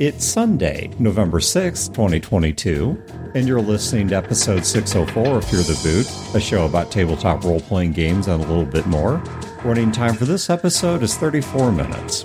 It's Sunday, November 6th, 2022, and you're listening to episode 604 of Fear the Boot, a show about tabletop role playing games and a little bit more. Running time for this episode is 34 minutes.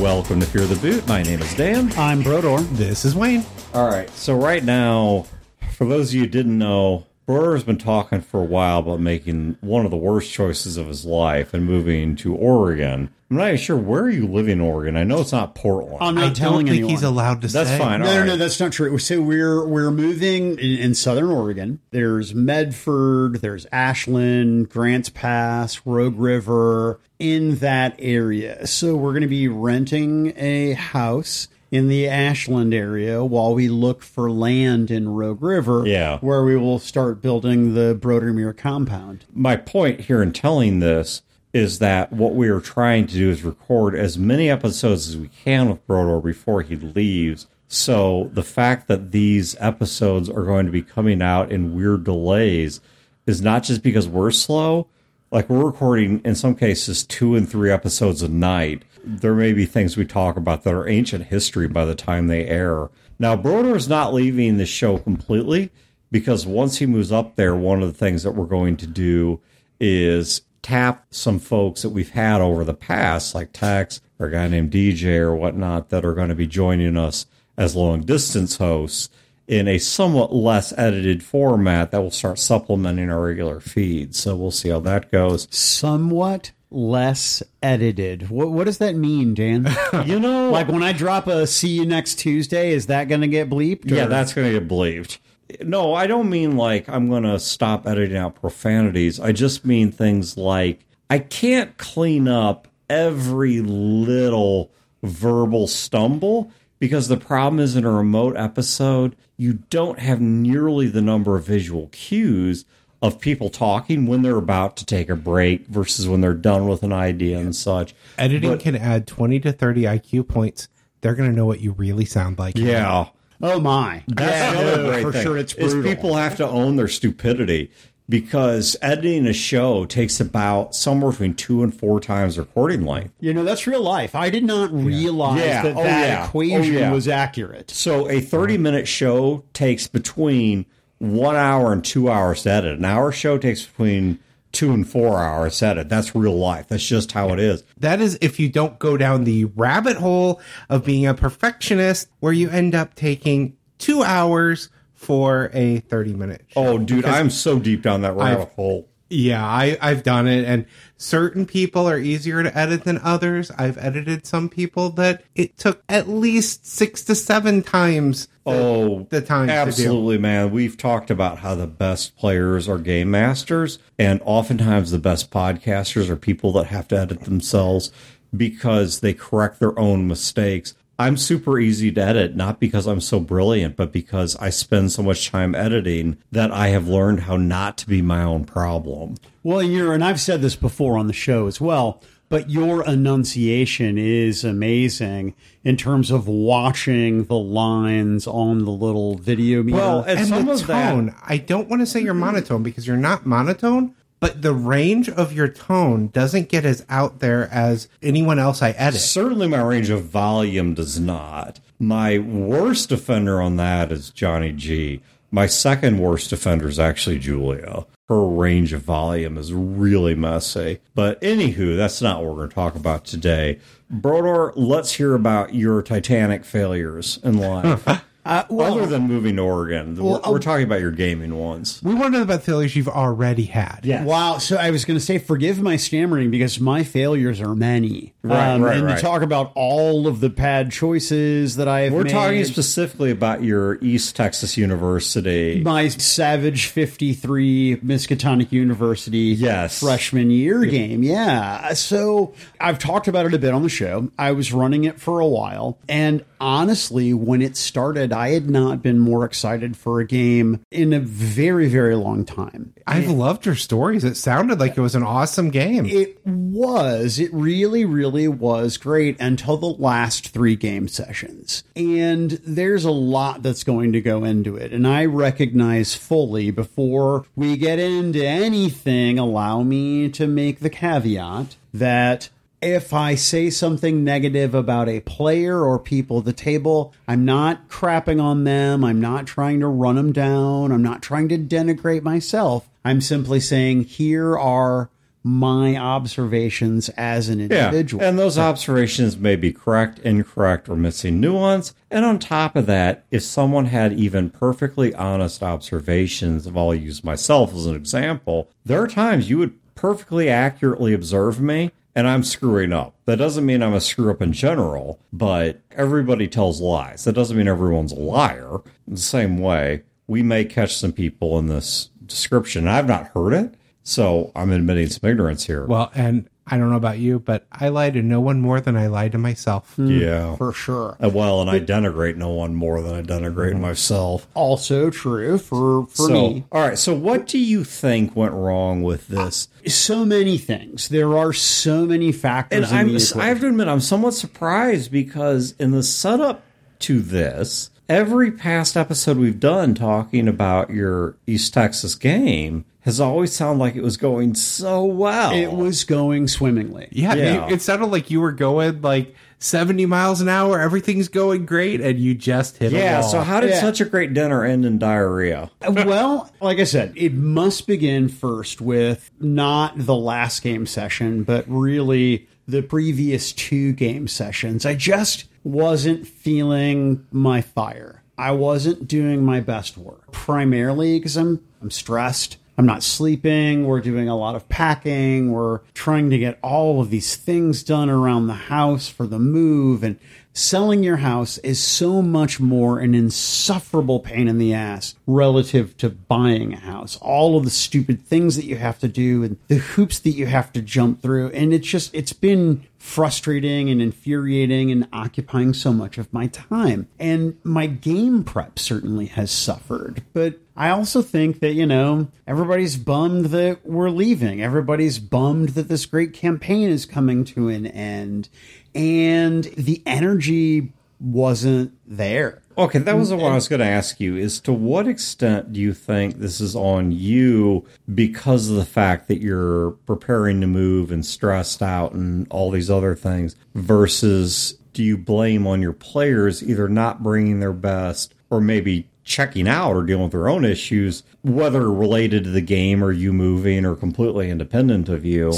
Welcome to Fear the Boot. My name is Dan. I'm Brodeur. This is Wayne. All right, so right now, for those of you who didn't know, Brodeur's been talking for a while about making one of the worst choices of his life and moving to Oregon. I'm not even sure where are you living in Oregon. I know it's not Portland. I'm I not don't telling think anyone. he's allowed to That's say. fine. no, all no, no, that's not true. So we're we're moving in, in Southern Oregon. There's Medford, there's Ashland, Grants Pass, Rogue River, in that area. So we're going to be renting a house in the Ashland area while we look for land in Rogue River. Yeah. where we will start building the Brodermere compound. my point here in telling this is that what we are trying to do is record as many episodes as we can with Brodeur before he leaves. So the fact that these episodes are going to be coming out in weird delays is not just because we're slow. Like we're recording in some cases two and three episodes a night. There may be things we talk about that are ancient history by the time they air. Now Brodeur is not leaving the show completely because once he moves up there, one of the things that we're going to do is tap some folks that we've had over the past, like Tex or a guy named DJ or whatnot, that are going to be joining us as long distance hosts in a somewhat less edited format that will start supplementing our regular feed. So we'll see how that goes. Somewhat less edited. What what does that mean, Dan? You know, like when I drop a "see you next Tuesday," is that going to get bleeped? Yeah, that's going to get bleeped. No, I don't mean like I'm going to stop editing out profanities. I just mean things like I can't clean up every little verbal stumble because the problem is in a remote episode, you don't have nearly the number of visual cues of people talking when they're about to take a break versus when they're done with an idea and such. Editing But- can add 20 to 30 IQ points. They're going to know what you really sound like. Yeah. Oh my! That's the other great for thing, sure. It's brutal. is people have to own their stupidity because editing a show takes about somewhere between two and four times recording length. You know, that's real life. I did not realize Yeah. that Oh, that yeah. equation Oh, yeah. was accurate. So a 30 minute show takes between one hour and two hours to edit. An hour show takes between two and four hours to edit. That's real life. That's just how it is. That is if you don't go down the rabbit hole of being a perfectionist where you end up taking two hours for a 30 minute show. Oh, dude, I'm so deep down that rabbit I've- hole. Yeah, I, I've done it, and certain people are easier to edit than others. I've edited some people that it took at least six to seven times the, Oh, the time to do. Absolutely, man. We've talked about how the best players are game masters, and oftentimes the best podcasters are people that have to edit themselves because they correct their own mistakes. I'm super easy to edit, not because I'm so brilliant, but because I spend so much time editing that I have learned how not to be my own problem. Well, you're, and I've said this before on the show as well. But your enunciation is amazing in terms of watching the lines on the little video meter. Well, and, and some the of that tone. I don't want to say you're monotone because you're not monotone, but the range of your tone doesn't get as out there as anyone else I edit. Certainly, my range of volume does not. My worst offender on that is Johnny G. My second worst offender is actually Julia. Her range of volume is really messy. But anywho, that's not what we're going to talk about today. Brodeur, let's hear about your Titanic failures in life. Uh, well, Other than moving to Oregon, we're, we're talking about your gaming ones. We want to know about failures you've already had. Yeah. Wow. So I was going to say, forgive my stammering because my failures are many. Um, Right, right, and right. to talk about all of the pad choices that I have We're made. talking specifically about your East Texas University. my Savage 53 Miskatonic University Yes. freshman year game. Yeah. So I've talked about it a bit on the show. I was running it for a while. And honestly, when it started, I had not been more excited for a game in a very, very long time. I've loved your stories. It sounded like it was an awesome game. It was. It really, really really was great until the last three game sessions. And there's a lot that's going to go into it. And I recognize fully before we get into anything, allow me to make the caveat that if I say something negative about a player or people at the table, I'm not crapping on them. I'm not trying to run them down. I'm not trying to denigrate myself. I'm simply saying, here are my observations as an individual. Yeah, and those observations may be correct, incorrect, or missing nuance. And on top of that, if someone had even perfectly honest observations, if I'll use myself as an example, there are times you would perfectly accurately observe me and I'm screwing up. That doesn't mean I'm a screw up in general, but everybody tells lies. That doesn't mean everyone's a liar. In the same way, we may catch some people in this description. I've not heard it, so I'm admitting some ignorance here. Well, and I don't know about you, but I lie to no one more than I lie to myself. yeah. for sure. Uh, Well, and I denigrate no one more than I denigrate myself. Also true for for so, me. all right. So, what do you think went wrong with this? So many things. There are so many factors. And in I'm, the I have to admit, I'm somewhat surprised because in the setup to this, every past episode we've done talking about your East Texas game has always sounded like it was going so well. It was going swimmingly. Yeah, Yeah. It, it sounded like you were going like 70 miles an hour. Everything's going great, and you just hit a yeah. So, how did Yeah. such a great dinner end in diarrhea? well, like I said, it must begin first with not the last game session, but really the previous two game sessions. I just wasn't feeling my fire. I wasn't doing my best work, primarily because I'm I'm stressed. I'm not sleeping. We're doing a lot of packing. We're trying to get all of these things done around the house for the move. And selling your house is so much more an insufferable pain in the ass relative to buying a house. All of the stupid things that you have to do and the hoops that you have to jump through. And it's just, it's been frustrating and infuriating and occupying so much of my time. And my game prep certainly has suffered. But I also think that, you know, everybody's bummed that we're leaving. Everybody's bummed that this great campaign is coming to an end. And the energy wasn't there. Okay, that was what I was going to ask you. Is to what extent do you think this is on you because of the fact that you're preparing to move and stressed out and all these other things, versus do you blame on your players either not bringing their best or maybe checking out or dealing with their own issues, whether related to the game or you moving or completely independent of you?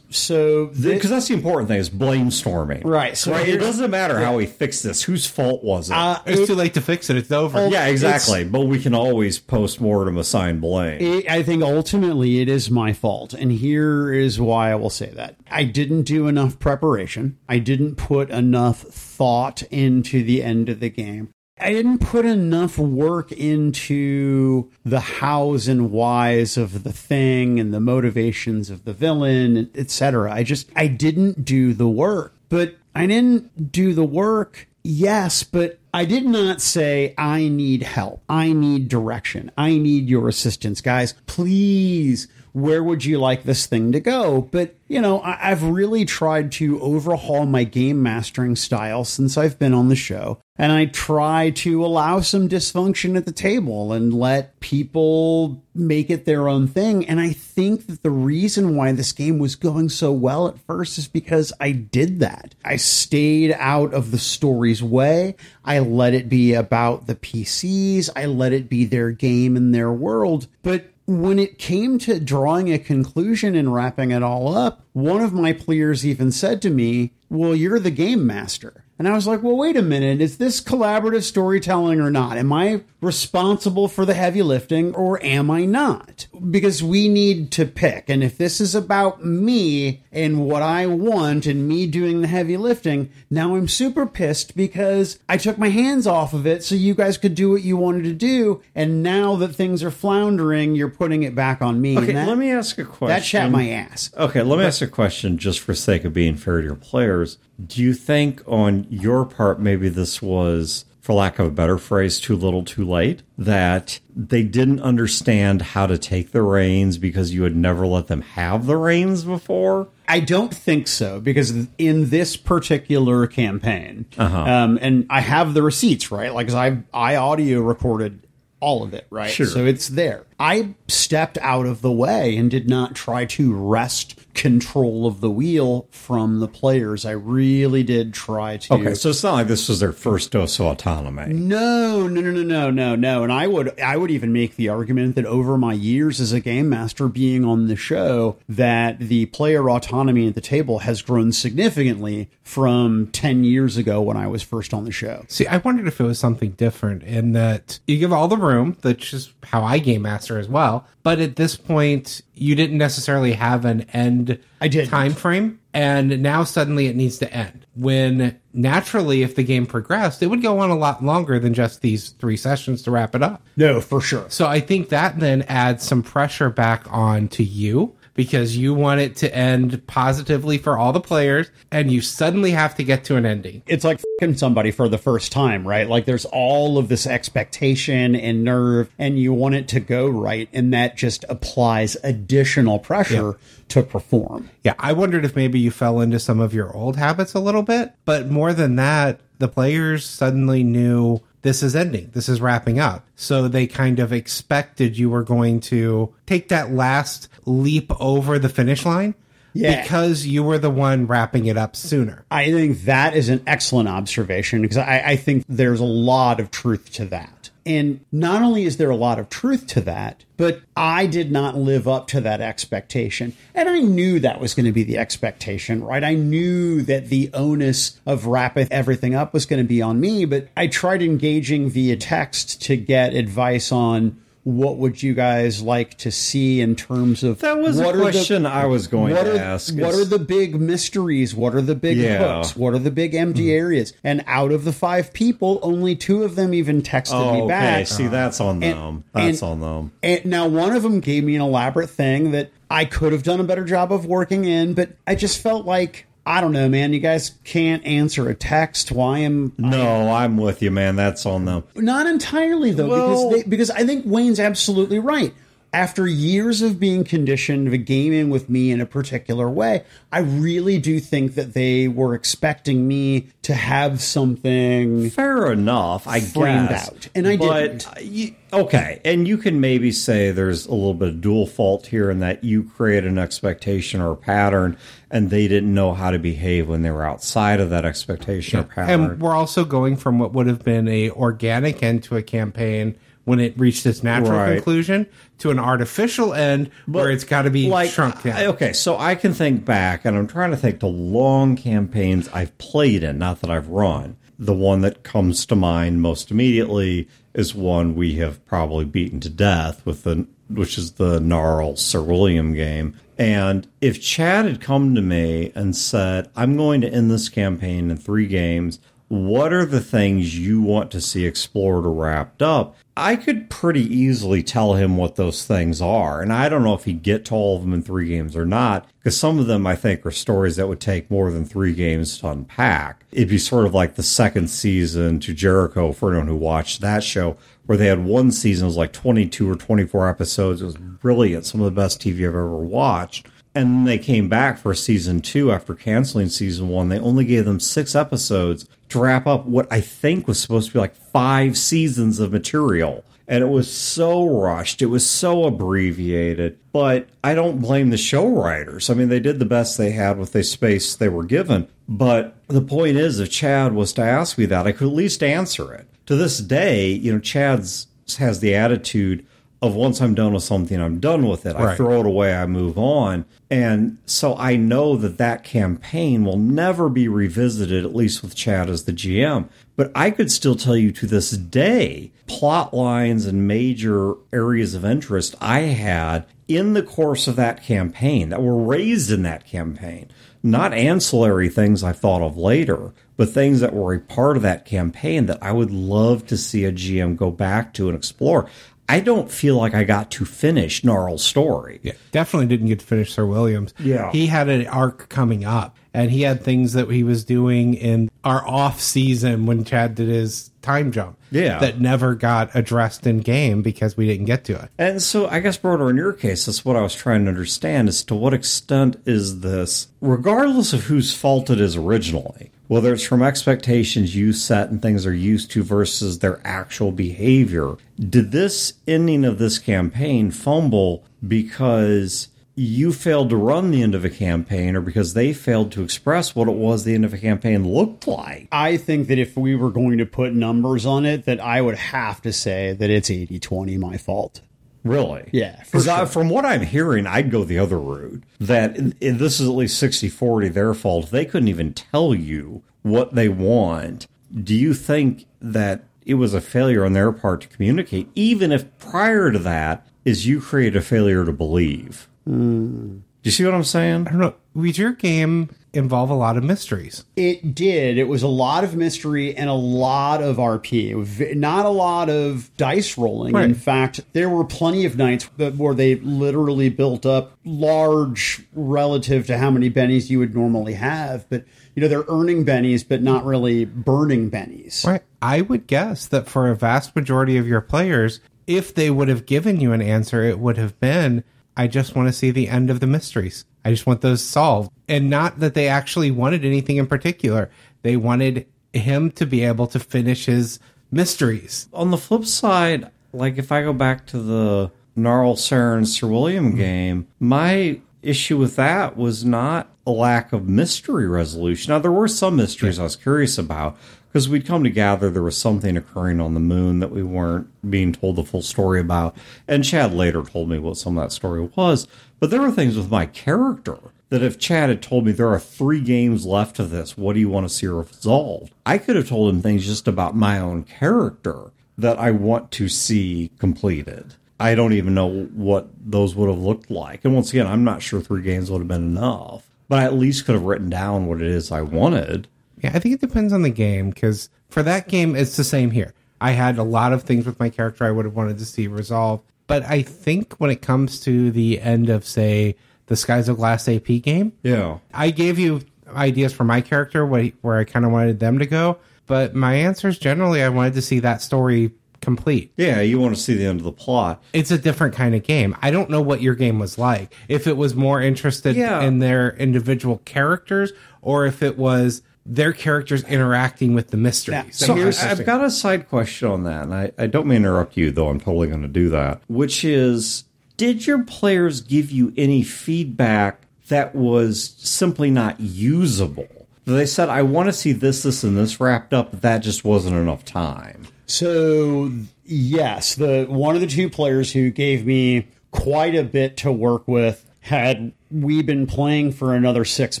So, Because that's the important thing is blame storming. Right, so right. It doesn't matter how we fix this. Whose fault was it? uh, it's it- too late to fix it. It's over. Yeah, exactly. But we can always post mortem assign blame. It, I think ultimately it is my fault. And here is why I will say that. I didn't do enough preparation. I didn't put enough thought into the end of the game. I didn't put enough work into the hows and whys of the thing and the motivations of the villain, etc. I just I didn't do the work. But I didn't do the work. Yes, but I did not say I need help. I need direction. I need your assistance, guys. Please where would you like this thing to go? But, you know, I- I've really tried to overhaul my game mastering style since I've been on the show. And I try to allow some dysfunction at the table and let people make it their own thing. And I think that the reason why this game was going so well at first is because I did that. I stayed out of the story's way. I let it be about the PCs. I let it be their game and their world. But when it came to drawing a conclusion and wrapping it all up, one of my players even said to me, Well, you're the game master. And I was like, Well, wait a minute. Is this collaborative storytelling or not? Am I responsible for the heavy lifting or am I not? Because we need to pick. And if this is about me and what I want and me doing the heavy lifting, now I'm super pissed because I took my hands off of it so you guys could do what you wanted to do. And now that things are floundering, you're putting it back on me. Okay, that, let me ask a question. that chat my ass. Okay, let me ask a question just for sake of being fair to your players. Do you think on your part maybe this was for lack of a better phrase, too little, too late, that they didn't understand how to take the reins because you had never let them have the reins before? I don't think so because in this particular campaign, um, and I have the receipts right, like 'cause I I audio recorded all of it, right? Sure. So it's there. I stepped out of the way and did not try to wrest control of the wheel from the players. I really did try to. Okay, so it's not like this was their first dose of autonomy. No, no, no, no, no, no, no. And I would, I would even make the argument that over my years as a game master, being on the show, that the player autonomy at the table has grown significantly from ten years ago when I was first on the show. See, I wondered if it was something different in that you give all the room, which is how I game master as well. But at this point, you didn't necessarily have an end I did. time frame, and now suddenly it needs to end. When naturally, if the game progressed, it would go on a lot longer than just these three sessions to wrap it up. No, for sure. So I think that then adds some pressure back on to you because you want it to end positively for all the players, and you suddenly have to get to an ending. it's like fing somebody for the first time, right? Like there's all of this expectation and nerve, and you want it to go right, and that just applies additional pressure to perform. Yeah, I wondered if maybe you fell into some of your old habits a little bit, but more than that, the players suddenly knew this is ending, this is wrapping up. So they kind of expected you were going to take that last leap over the finish line Yeah. because you were the one wrapping it up sooner. I think that is an excellent observation because I, I think there's a lot of truth to that. And not only is there a lot of truth to that, but I did not live up to that expectation. And I knew that was going to be the expectation, right? I knew that the onus of wrapping everything up was going to be on me, but I tried engaging via text to get advice on what would you guys like to see in terms of That was what a are the- question I was going to are, ask. What are the big mysteries? What are the big Yeah. Hooks? What are the big empty mm-hmm. areas? And out of the five people, only two of them even texted Oh, me okay. back. See, that's on And- them. that's and- on them. And now one of them gave me an elaborate thing that I could have done a better job of working in, but I just felt like I don't know, man. You guys can't answer a text. Why am No, I'm with you, man. That's on them. not entirely though, Well- because they, because I think Wayne's absolutely right. After years of being conditioned to gaming with me in a particular way, I really do think that they were expecting me to have something. Fair enough, I Framed guess. out, and I but, didn't. uh, you- okay, and you can maybe say there's a little bit of dual fault here in that you create an expectation or a pattern, and they didn't know how to behave when they were outside of that expectation or pattern. And we're also going from what would have been a organic end to a campaign when it reached its natural Right. conclusion to an artificial end where it's got to be like, shrunk down. Okay, so I can think back, and I'm trying to think the long campaigns I've played in, not that I've run. The one that comes to mind most immediately is one we have probably beaten to death with the, which is the Gnarl Sir William game. And if Chad had come to me and said, "I'm going to end this campaign in three games," what are the things you want to see explored or wrapped up? I could pretty easily tell him what those things are. And I don't know if he'd get to all of them in three games or not, because some of them I think are stories that would take more than three games to unpack. It'd be sort of like the second season to Jericho for anyone who watched that show, where they had one season, it was like 22 or 24 episodes. It was brilliant, some of the best TV I've ever watched. And they came back for season two after canceling season one. They only gave them six episodes to wrap up what I think was supposed to be like five seasons of material. And it was so rushed. It was so abbreviated. But I don't blame the show writers. I mean, they did the best they had with the space they were given. But the point is, if Chad was to ask me that, I could at least answer it. To this day, you know, Chad's has the attitude of once I'm done with something, I'm done with it. I throw it away, I move on. And so I know that that campaign will never be revisited, at least with Chad as the GM. But I could still tell you to this day plot lines and major areas of interest I had in the course of that campaign that were raised in that campaign. Not ancillary things I thought of later, but things that were a part of that campaign that I would love to see a GM go back to and explore. I don't feel like I got to finish Gnarl's story. Yeah, definitely didn't get to finish Sir Williams. Yeah. He had an arc coming up. and he had things that he was doing in our off season when Chad did his time jump. Yeah. That never got addressed in game because we didn't get to it. And so I guess, Brodeur, in your case, that's what I was trying to understand is to what extent is this, regardless of whose fault it is originally, whether it's from expectations you set and things they're used to versus their actual behavior, did this ending of this campaign fumble because you failed to run the end of a campaign or because they failed to express what it was the end of a campaign looked like? I think that if we were going to put numbers on it, that I would have to say that it's 80 20 my fault. Really? Yeah, Because sure. from what I'm hearing, I'd go the other route. That this is at least 60 40 their fault. They couldn't even tell you what they want. Do you think that it was a failure on their part to communicate, even if prior to that is you create a failure to believe? Do you see what I'm saying? I don't know. Would your game involve a lot of mysteries? It did. It was a lot of mystery and a lot of RP. It was Not a lot of dice rolling. Right. In fact, there were plenty of nights where they literally built up large relative to how many bennies you would normally have. But, you know, they're earning bennies, but not really burning bennies. Right. I would guess that for a vast majority of your players, if they would have given you an answer, it would have been, I just want to see the end of the mysteries. I just want those solved. And not that they actually wanted anything in particular. They wanted him to be able to finish his mysteries. on the flip side, like if I go back to the Gnarl Saren Sir William mm-hmm. game, my issue with that was not a lack of mystery resolution. Now there were some mysteries I was curious about because we'd come to gather there was something occurring on the moon that we weren't being told the full story about. And Chad later told me what some of that story was. But there were things with my character that if Chad had told me there are three games left of this, what do you want to see resolved? I could have told him things just about my own character that I want to see completed. I don't even know what those would have looked like. And once again, I'm not sure three games would have been enough, but I at least could have written down what it is I wanted. Yeah, I think it depends on the game because for that game, it's the same here. I had a lot of things with my character I would have wanted to see resolved. But I think when it comes to the end of, say, the Skies of Glass AP game, Yeah. I gave you ideas for my character where, where I kind of wanted them to go. But my answers generally, I wanted to see that story complete. Yeah, you want to see the end of the plot. It's a different kind of game. I don't know what your game was like. If it was more interested Yeah. in their individual characters or if it was their characters interacting with the mysteries. So here's- I, I've got a side question on that, and I, I don't mean to interrupt you, though I'm totally going to do that. Which is, did your players give you any feedback that was simply not usable? They said, I want to see this, this, and this wrapped up, but that just wasn't enough time. So yes, the one of the two players who gave me quite a bit to work with had we been playing for another six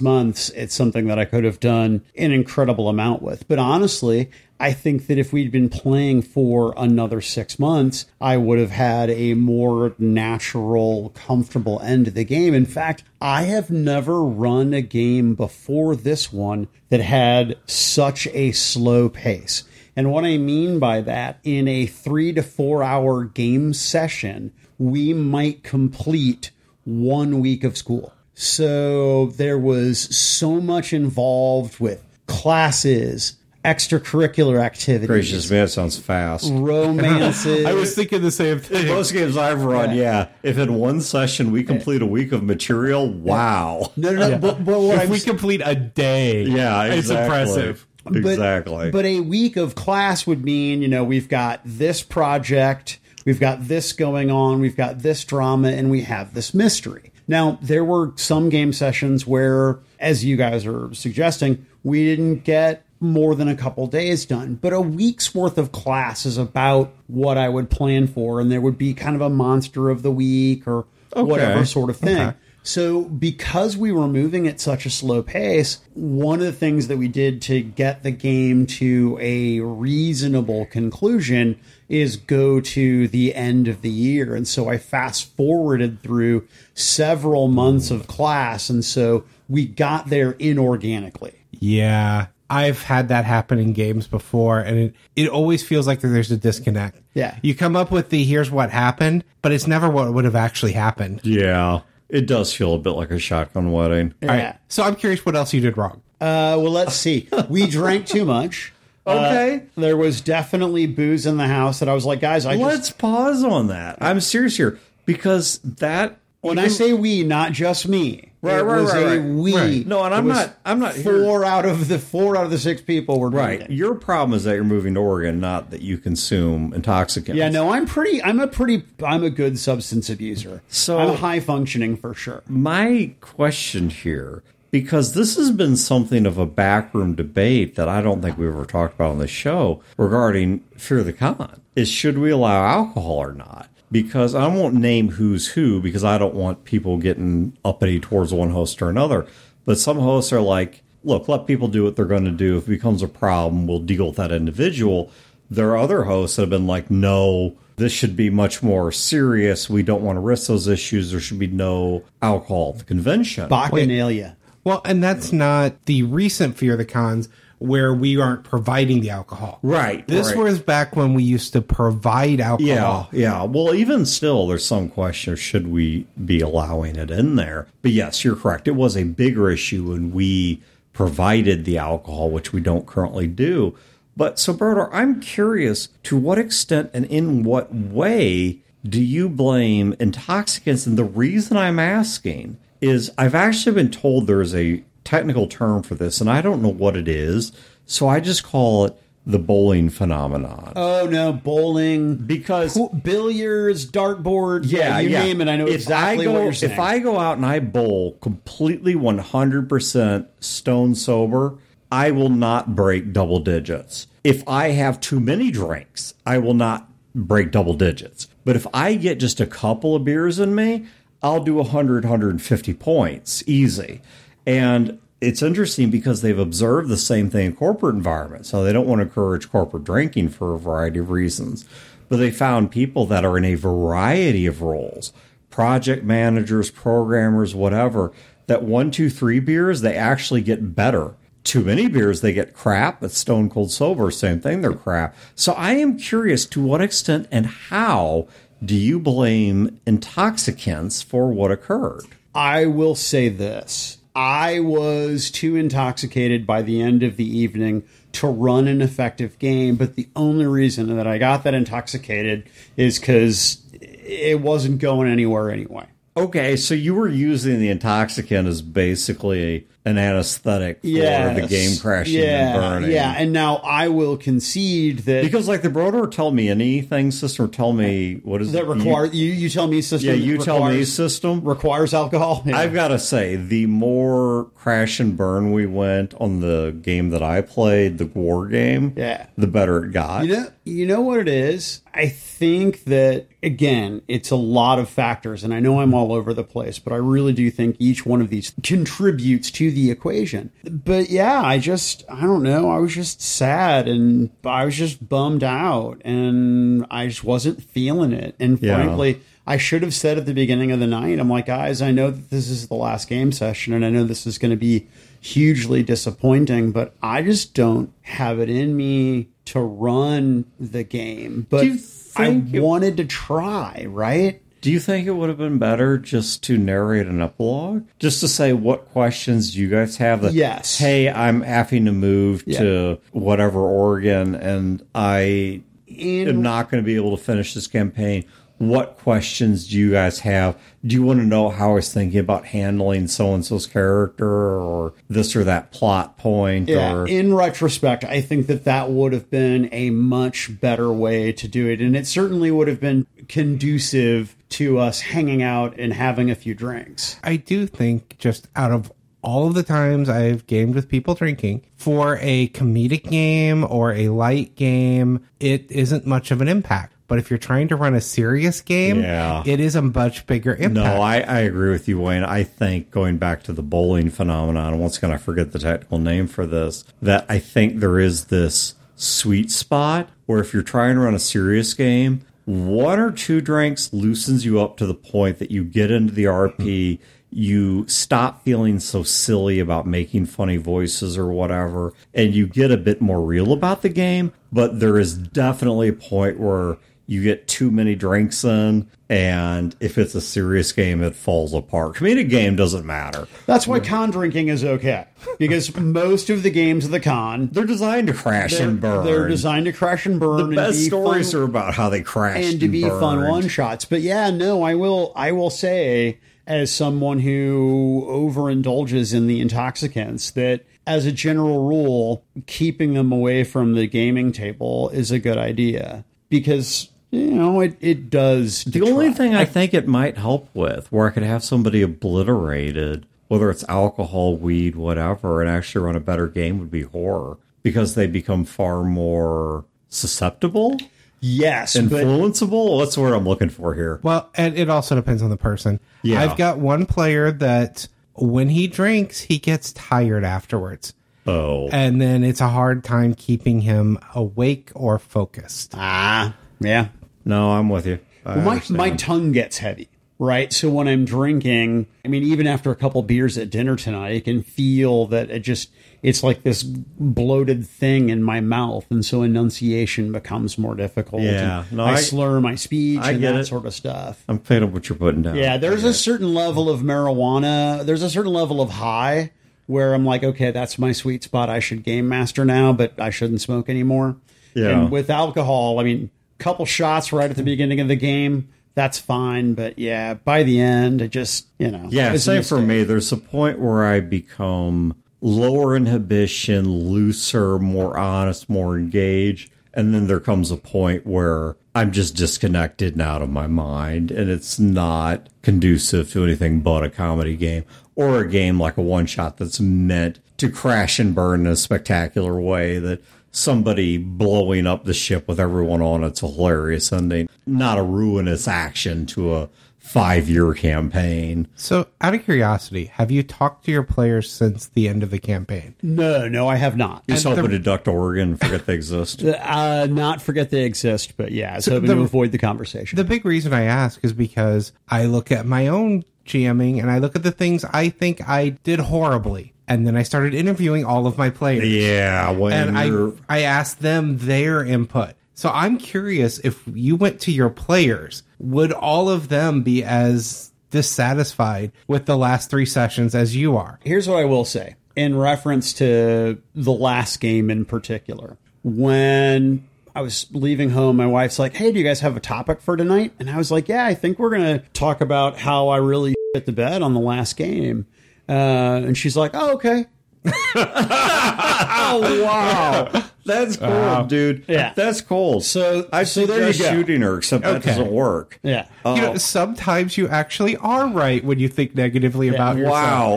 months, it's something that I could have done an incredible amount with. But honestly, I think that if we'd been playing for another six months, I would have had a more natural, comfortable end to the game. In fact, I have never run a game before this one that had such a slow pace. And what I mean by that, in a three to four hour game session, we might complete one week of school. So there was so much involved with classes, extracurricular activities, Gracious, man, that sounds fast. romances. I was thinking the same thing. Most games I've run, yeah. If in one session we complete a week of material, wow. no, no, no. But, but what if I'm we complete a day, Yeah, it's exactly. impressive. But- Exactly. But a week of class would mean, you know, we've got this project, we've got this going on, we've got this drama, and we have this mystery. Now, there were some game sessions where, as you guys are suggesting, we didn't get more than a couple days done. But a week's worth of class is about what I would plan for, and there would be kind of a monster of the week or whatever sort of thing. So, because we were moving at such a slow pace, one of the things that we did to get the game to a reasonable conclusion is go to the end of the year. And so I fast forwarded through several months of class. And so we got there inorganically. Yeah. I've had that happen in games before, and it, it always feels like there's a disconnect. Yeah. You come up with the here's what happened, but it's never what would have actually happened. yeah. It does feel a bit like a shotgun wedding. All right. So I'm curious what else you did wrong. Uh, well, let's see. We drank too much. Okay. Uh, there was definitely booze in the house that I was like, guys, I just. Let's pause on that. I'm serious here because that When I say we, not just me. Right, it right, was right, a right. we. Right. No, and I'm was not- I'm not here- Four out of the four out of the six people were right. drinking. Your problem is that you're moving to Oregon, not that you consume intoxicants. Yeah, no, I'm pretty. I'm a pretty. I'm a good substance abuser. So- I'm high functioning for sure. My question here, because this has been something of a backroom debate that I don't think we've ever talked about on the show regarding Fear the Con, is should we allow alcohol or not? Because I won't name who's who because I don't want people getting uppity towards one host or another. But some hosts are like, look, let people do what they're going to do. If it becomes a problem, we'll deal with that individual. There are other hosts that have been like, no, this should be much more serious. We don't want to risk those issues. There should be no alcohol at the convention. Bacchanalia. Well, and that's not the recent Fear the Cons where we aren't providing the alcohol. Right. This right. was back when we used to provide alcohol. yeah. Yeah. Well, even still, there's some question of should we be allowing it in there. But yes, you're correct. It was a bigger issue when we provided the alcohol, which we don't currently do. But so, Brodeur, I'm curious to what extent and in what way do you blame intoxicants? And the reason I'm asking is I've actually been told there's a technical term for this, and I don't know what it is. So I just call it the bowling phenomenon. Oh no, bowling, because billiards, dartboard. Yeah, you name it. I know if exactly I go, what you're saying. If I go out and I bowl completely 100% stone sober, I will not break double digits. If I have too many drinks, I will not break double digits. But if I get just a couple of beers in me, I'll do 100, 150 points easy. And it's interesting because they've observed the same thing in corporate environments. So they don't want to encourage corporate drinking for a variety of reasons. But they found people that are in a variety of roles project managers, programmers, whatever that one, two, three beers, they actually get better. Too many beers, they get crap. But stone cold sober, same thing, they're crap. So I am curious to what extent and how do you blame intoxicants for what occurred? I will say this. I was too intoxicated by the end of the evening to run an effective game, but the only reason that I got that intoxicated is because it wasn't going anywhere anyway. Okay, so you were using the intoxicant as basically an anesthetic for the game crashing yeah, and burning. Yeah, and now I will concede that Because like the Brodeur tell me anything system or tell me what is that require you, you tell me system yeah, you tell me requires- system. requires alcohol. Yeah. I've got to say, the more crash and burn we went on the game that I played, the war game, Yeah. the better it got. You know, you know what it is. I think that again, it's a lot of factors, and I know I'm all over the place, but I really do think each one of these contributes to the equation. But yeah, I just, I don't know, I was just sad and I was just bummed out, and I just wasn't feeling it. And Yeah. frankly, I should have said at the beginning of the night, I'm like, guys, I know that this is the last game session, and I know this is going to be hugely disappointing, but I just don't have it in me to run the game. But Do you I it- wanted to try, right? Do you think it would have been better just to narrate an epilogue? Just to say what questions you guys have that Yes. hey, I'm having to move to whatever Oregon and I In- am not going to be able to finish this campaign. What questions do you guys have? Do you want to know how I was thinking about handling so and so's character or this or that plot point Yeah, or in retrospect, I think that that would have been a much better way to do it. And it certainly would have been conducive to us hanging out and having a few drinks. I do think just out of all of the times I've gamed with people drinking, for a comedic game or a light game, it isn't much of an impact. But if you're trying to run a serious game, Yeah. it is a much bigger impact. No, I, I agree with you, Wayne. I think going back to the bowling phenomenon, once again, I forget the technical name for this, that I think there is this sweet spot where if you're trying to run a serious game, one or two drinks loosens you up to the point that you get into the RP. Hmm. You stop feeling so silly about making funny voices or whatever, and you get a bit more real about the game. But there is definitely a point where you get too many drinks in And if it's a serious game, it falls apart. Comedic game doesn't matter. That's why con drinking is okay because most of the games of the con They're designed to crash and burn. they're designed to crash and burn. the and best be stories fun, are about how they crash and to be fun one shots. But yeah, no, I will. I will say, as someone who overindulges in the intoxicants, that as a general rule, keeping them away from the gaming table is a good idea because you know it it does. The only thing I think it might help with, where I could have somebody obliterated, whether it's alcohol, weed, whatever, and actually run a better game would be horror because they become far more susceptible, yes, but influenceable. That's what I'm looking for here. Well, and it also depends on the person. Yeah. I've got one player that when he drinks, he gets tired afterwards. Oh, And then it's a hard time keeping him awake or focused. ah, yeah. No, I'm with you. I Well, my understand. my tongue gets heavy, right? So when I'm drinking, I mean, even after a couple beers at dinner tonight, I can feel that it just it's like this bloated thing in my mouth, and so enunciation becomes more difficult. Yeah. No, I, I- slur my speech I and that it. sort of stuff. I'm picking up what you're putting down. Yeah, there's a certain level of marijuana. There's a certain level of high where I'm like, okay, that's my sweet spot. I should game master now, but I shouldn't smoke anymore. Yeah. And with alcohol, I mean, couple shots right at the beginning of the game, that's fine. But yeah, by the end, it just you know, Yeah, same for me. There's a point where I become lower inhibition, looser, more honest, more engaged. And then there comes a point where I'm just disconnected and out of my mind, and it's not conducive to anything but a comedy game or a game like a one shot that's meant to crash and burn in a spectacular way that somebody blowing up the ship with everyone on it's a hilarious ending, not a ruinous action to a five year campaign. So, out of curiosity, have you talked to your players since the end of the campaign? No, no, I have not. Just hoping to deduct Oregon and forget they exist. Uh, not forget they exist, but yeah, so hoping the- to avoid the conversation. The big reason I ask is because I look at my own GMing and I look at the things I think I did horribly. And then I started interviewing all of my players. Yeah, when and I you're I asked them their input. So I'm curious if you went to your players, would all of them be as dissatisfied with the last three sessions as you are? Here's what I will say in reference to the last game in particular. When I was leaving home, my wife's like, Hey, do you guys have a topic for tonight? And I was like, Yeah, I think we're going to talk about how I really hit the bed on the last game. Uh, and she's like, Oh, okay. oh wow, that's cool, dude. Yeah. that's cool. So- I so there you suggest go. shooting her, except that doesn't work. Yeah. Oh, You know, sometimes you actually are right when you think negatively about yourself.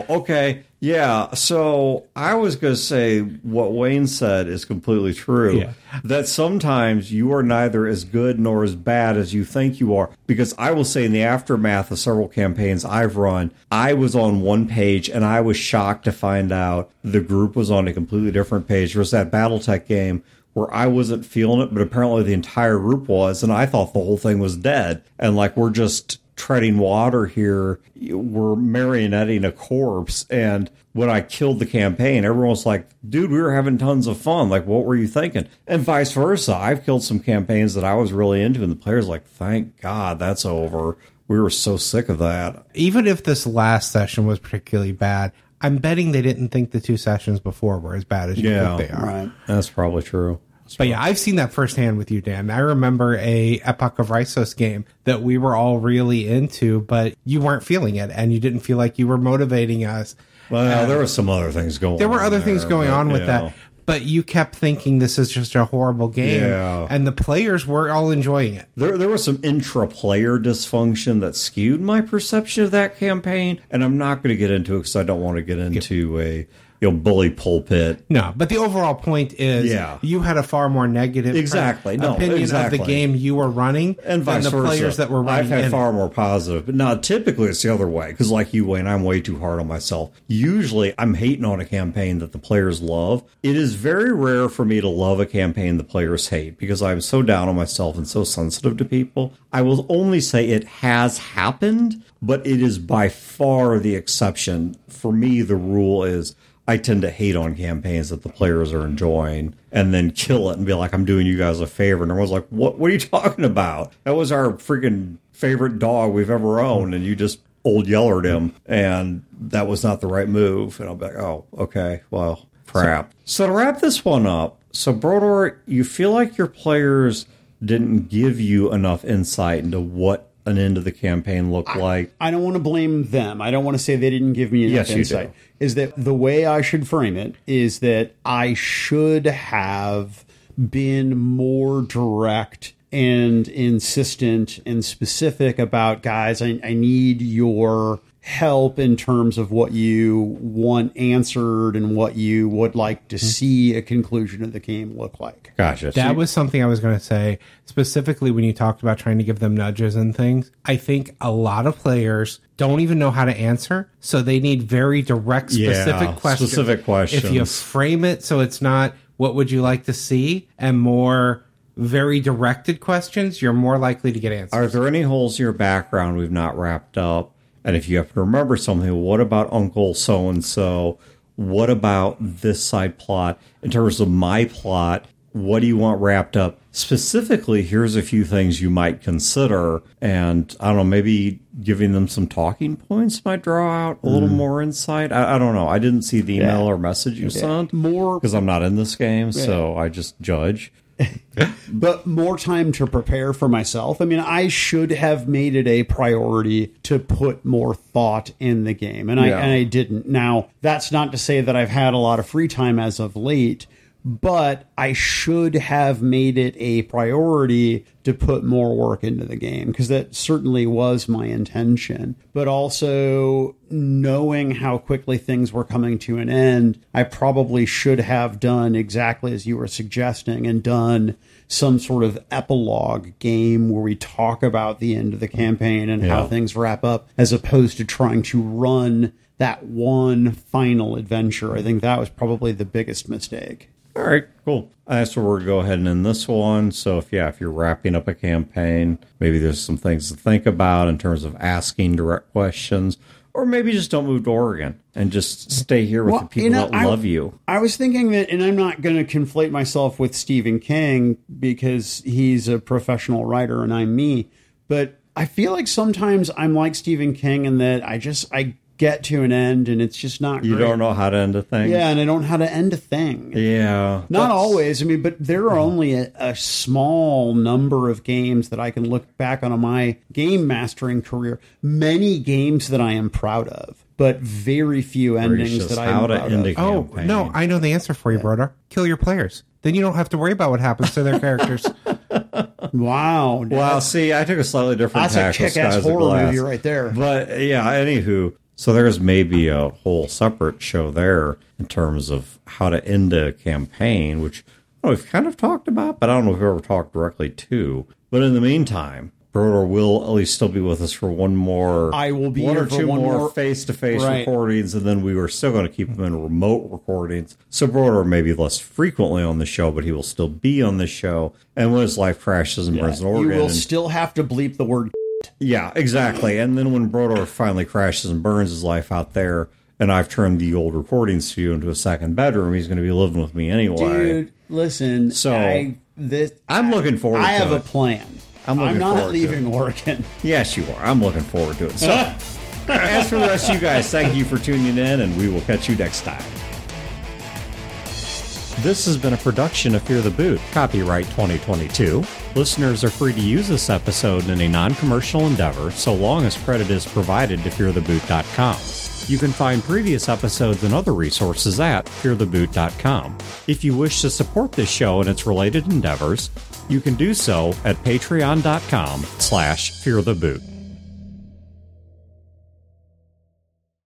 Wow. Okay. Yeah. So I was going to say what Wayne said is completely true. Yeah. That sometimes you are neither as good nor as bad as you think you are. Because I will say, in the aftermath of several campaigns I've run, I was on one page and I was shocked to find out the group was on a completely different page. There was that Battletech game where I wasn't feeling it, but apparently the entire group was, and I thought the whole thing was dead. And like we're just treading water here. We're marionetting a corpse. And when I killed the campaign, everyone was like, dude, we were having tons of fun. Like, what were you thinking? And vice versa. I've killed some campaigns that I was really into, and the players like, thank God that's over. We were so sick of that. Even if this last session was particularly bad, I'm betting they didn't think the two sessions before were as bad as you Yeah. think they are. Right. That's probably true. But yeah, I've seen that firsthand with you, Dan. I remember a Epoch of Rhisos game that we were all really into, but you weren't feeling it, and you didn't feel like you were motivating us. Well, uh, there were some other things going on. There were other things going but, on with that, but you kept thinking this is just a horrible game, Yeah. and the players were all enjoying it. There, there was some intra-player dysfunction that skewed my perception of that campaign, and I'm not going to get into it because I don't want to get into a you know bully pulpit. No, but the overall point is, Yeah. you had a far more negative Exactly. No, opinion exactly. of the game you were running And than the versa. players that were running. I've had it. far more positive. But now, typically it's the other way because, like you, Wayne, I'm way too hard on myself. Usually, I'm hating on a campaign that the players love. It is very rare for me to love a campaign the players hate because I'm so down on myself and so sensitive to people. I will only say it has happened, but it is by far the exception. For me, the rule is. I tend to hate on campaigns that the players are enjoying and then kill it and be like, I'm doing you guys a favor. And everyone's like, what, what are you talking about? That was our freaking favorite dog we've ever owned, and you just old yellered him, and that was not the right move. And I'll be like, oh, okay, well, crap. So, so to wrap this one up, so Brodeur, you feel like your players didn't give you enough insight into what an end of the campaign looked like. I don't want to blame them. I don't want to say they didn't give me enough Yes, you insight. Is that the way I should frame it? Is that I should have been more direct and insistent and specific about guys. I, I need your help in terms of what you want answered and what you would like Mm-hmm. to see a conclusion of the game look like. Gotcha. That was something I was going to say, specifically when you talked about trying to give them nudges and things. I think a lot of players don't even know how to answer, so they need very direct, Yeah, specific questions. specific If you frame it so it's not what would you like to see and more very directed questions, you're more likely to get answers. Are there any holes in your background we've not wrapped up? And if you have to remember something, what about Uncle so and so? What about this side plot? In terms of my plot, what do you want wrapped up? Specifically, here's a few things you might consider. And I don't know, maybe giving them some talking points might draw out a little mm. more insight. I, I don't know. I didn't see the email or message you sent More because I'm not in this game, so I just judge. But more time to prepare for myself. I mean, I should have made it a priority to put more thought in the game, and I Yeah. and I didn't. Now, that's not to say that I've had a lot of free time as of late, but I should have made it a priority to put more work into the game because that certainly was my intention. But also knowing how quickly things were coming to an end, I probably should have done exactly as you were suggesting and done some sort of epilogue game where we talk about the end of the campaign and how things wrap up as opposed to trying to run that one final adventure. I think that was probably the biggest mistake. All right, cool. That's where we're go ahead and end this one. So, if yeah, if you're wrapping up a campaign, maybe there's some things to think about in terms of asking direct questions, or maybe just don't move to Oregon and just stay here with Well, the people you know, that I- love you. I was thinking that, and I'm not going to conflate myself with Stephen King because he's a professional writer and I'm me, but I feel like sometimes I'm like Stephen King in that I just I get to an end and it's just not. You great. don't know how to end a thing. Yeah, and I don't know how to end a thing. yeah. Not That's- always. I mean, but there are only a, a small number of games that I can look back on my game mastering career. Many games that I am proud of, but very few endings that I how am to proud end of. a Oh campaign. no, I know the answer for you, Brodeur. Kill your players. Then you don't have to worry about what happens to their characters. Wow. Well, see, I took a slightly different That's a tack with kick-ass horror movie right there. But yeah, anywho, so there's maybe a whole separate show there in terms of how to end a campaign, which oh, we've kind of talked about, but I don't know if we've ever talked directly to. But in the meantime, Brodeur will at least still be with us for one more. I will be one or for two one more face to face recordings, and then we are still going to keep them in remote recordings. So Brodeur may be less frequently on the show, but he will still be on the show. And when his life crashes and burns in You Oregon, will still have to bleep the word. Yeah, exactly. And then when Brodeur finally crashes and burns his life out there, and I've turned the old recording studio into a second bedroom, he's going to be living with me anyway. Dude, listen. So, I, this, I'm looking forward to I have a plan. I'm looking not leaving Oregon. Yes, you are. I'm looking forward to it. So, as for the rest of you guys, thank you for tuning in, and we will catch you next time. This has been a production of Fear the Boot, copyright 2022. Listeners are free to use this episode in a non commercial endeavor so long as credit is provided to feartheboot.com. You can find previous episodes and other resources at feartheboot.com. If you wish to support this show and its related endeavors, you can do so at patreon.com slash feartheboot.